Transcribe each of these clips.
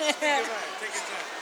Take your time.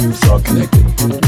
It's all connected.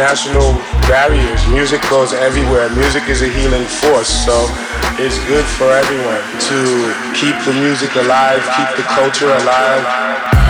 International barriers. Music goes everywhere. Music is a healing force. So it's good for everyone to keep the music alive, keep the culture alive.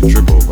Forgiving nobody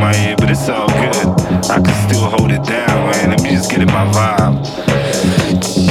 but it's all good. I can still hold it down, man. Let me just get in my vibe.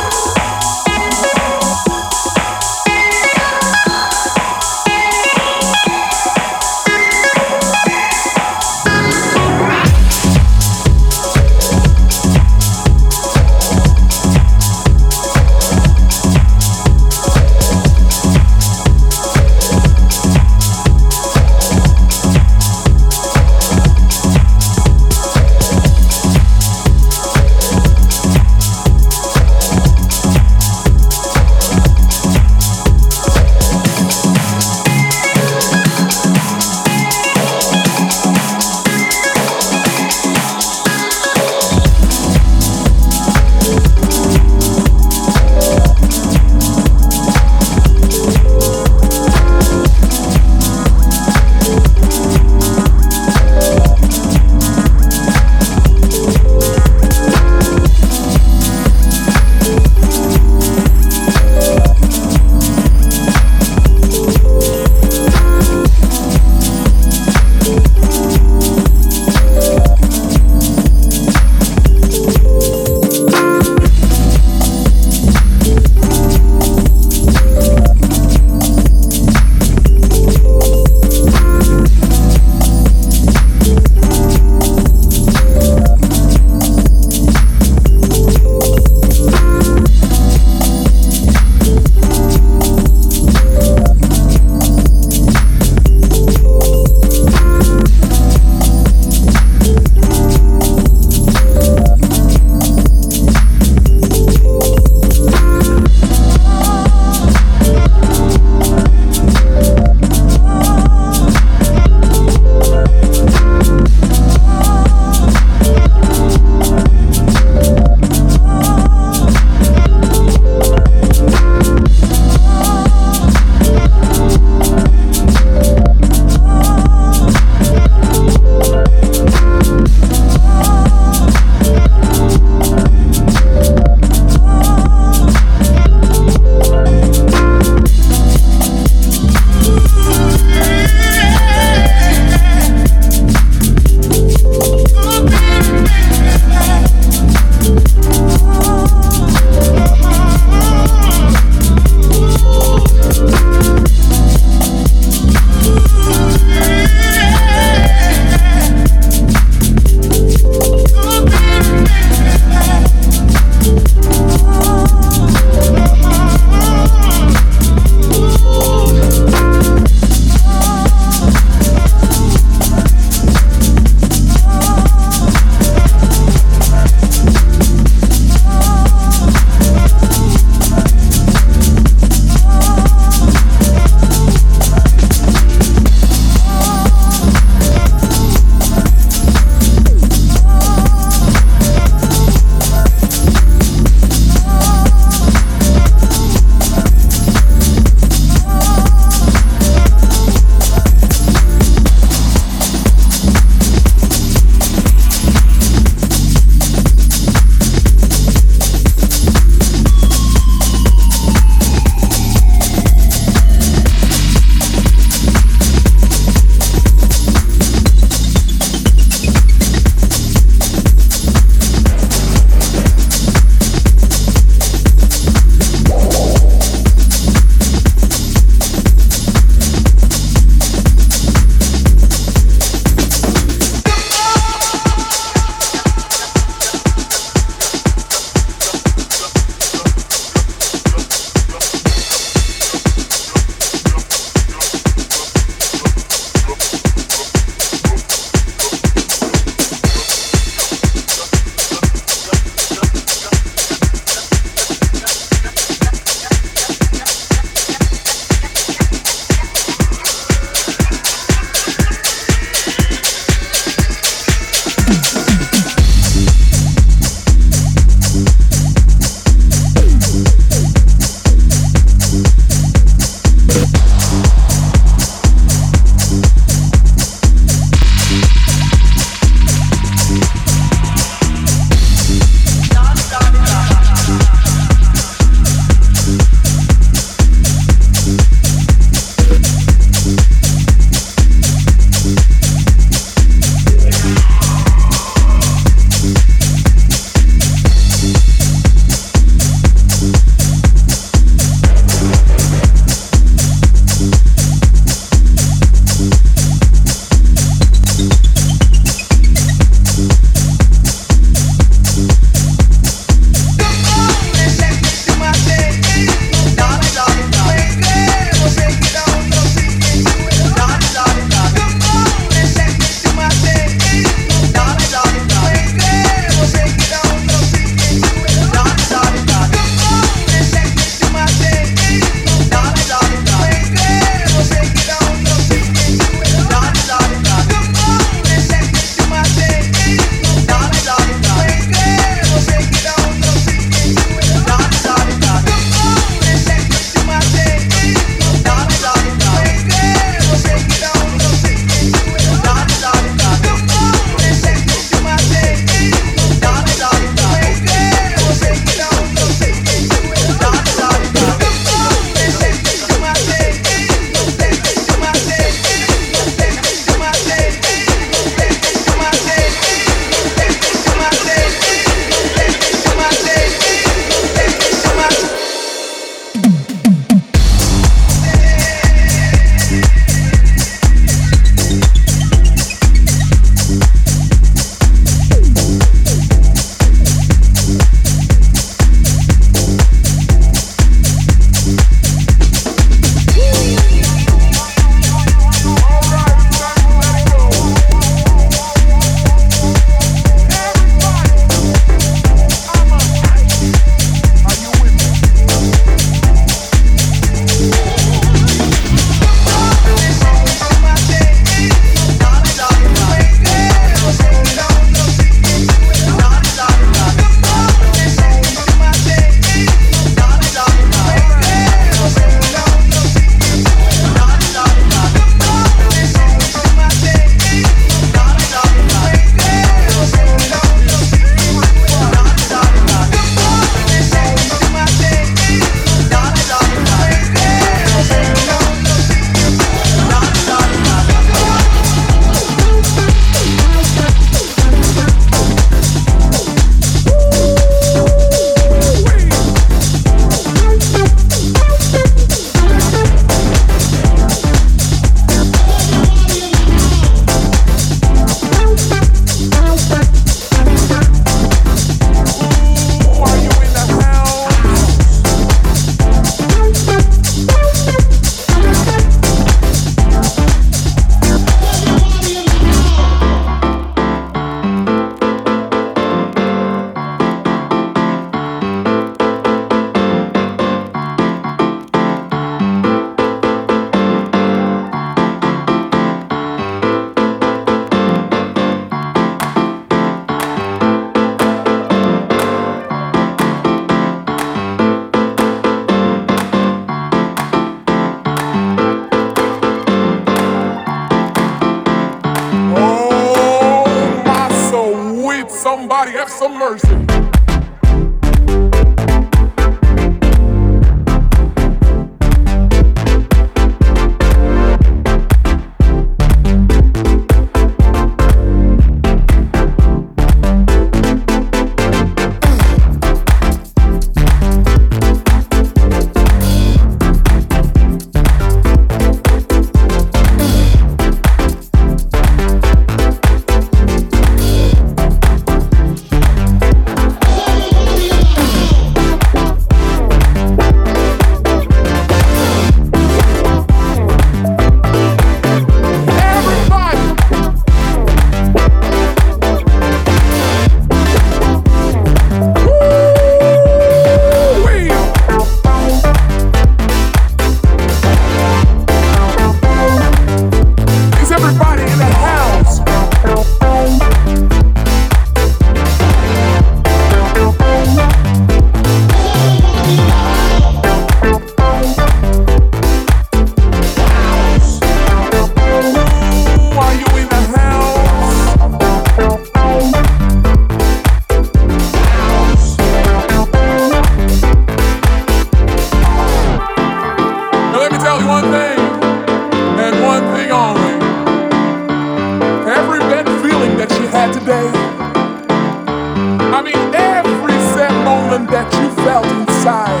Felt inside.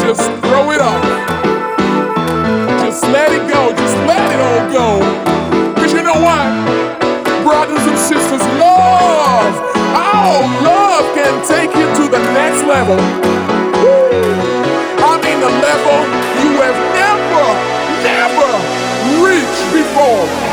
Just throw it off. Just let it go. Just let it all go. Cause you know what? Brothers and sisters, love. Oh, love can take you to the next level. I mean, the level you have never, never reached before.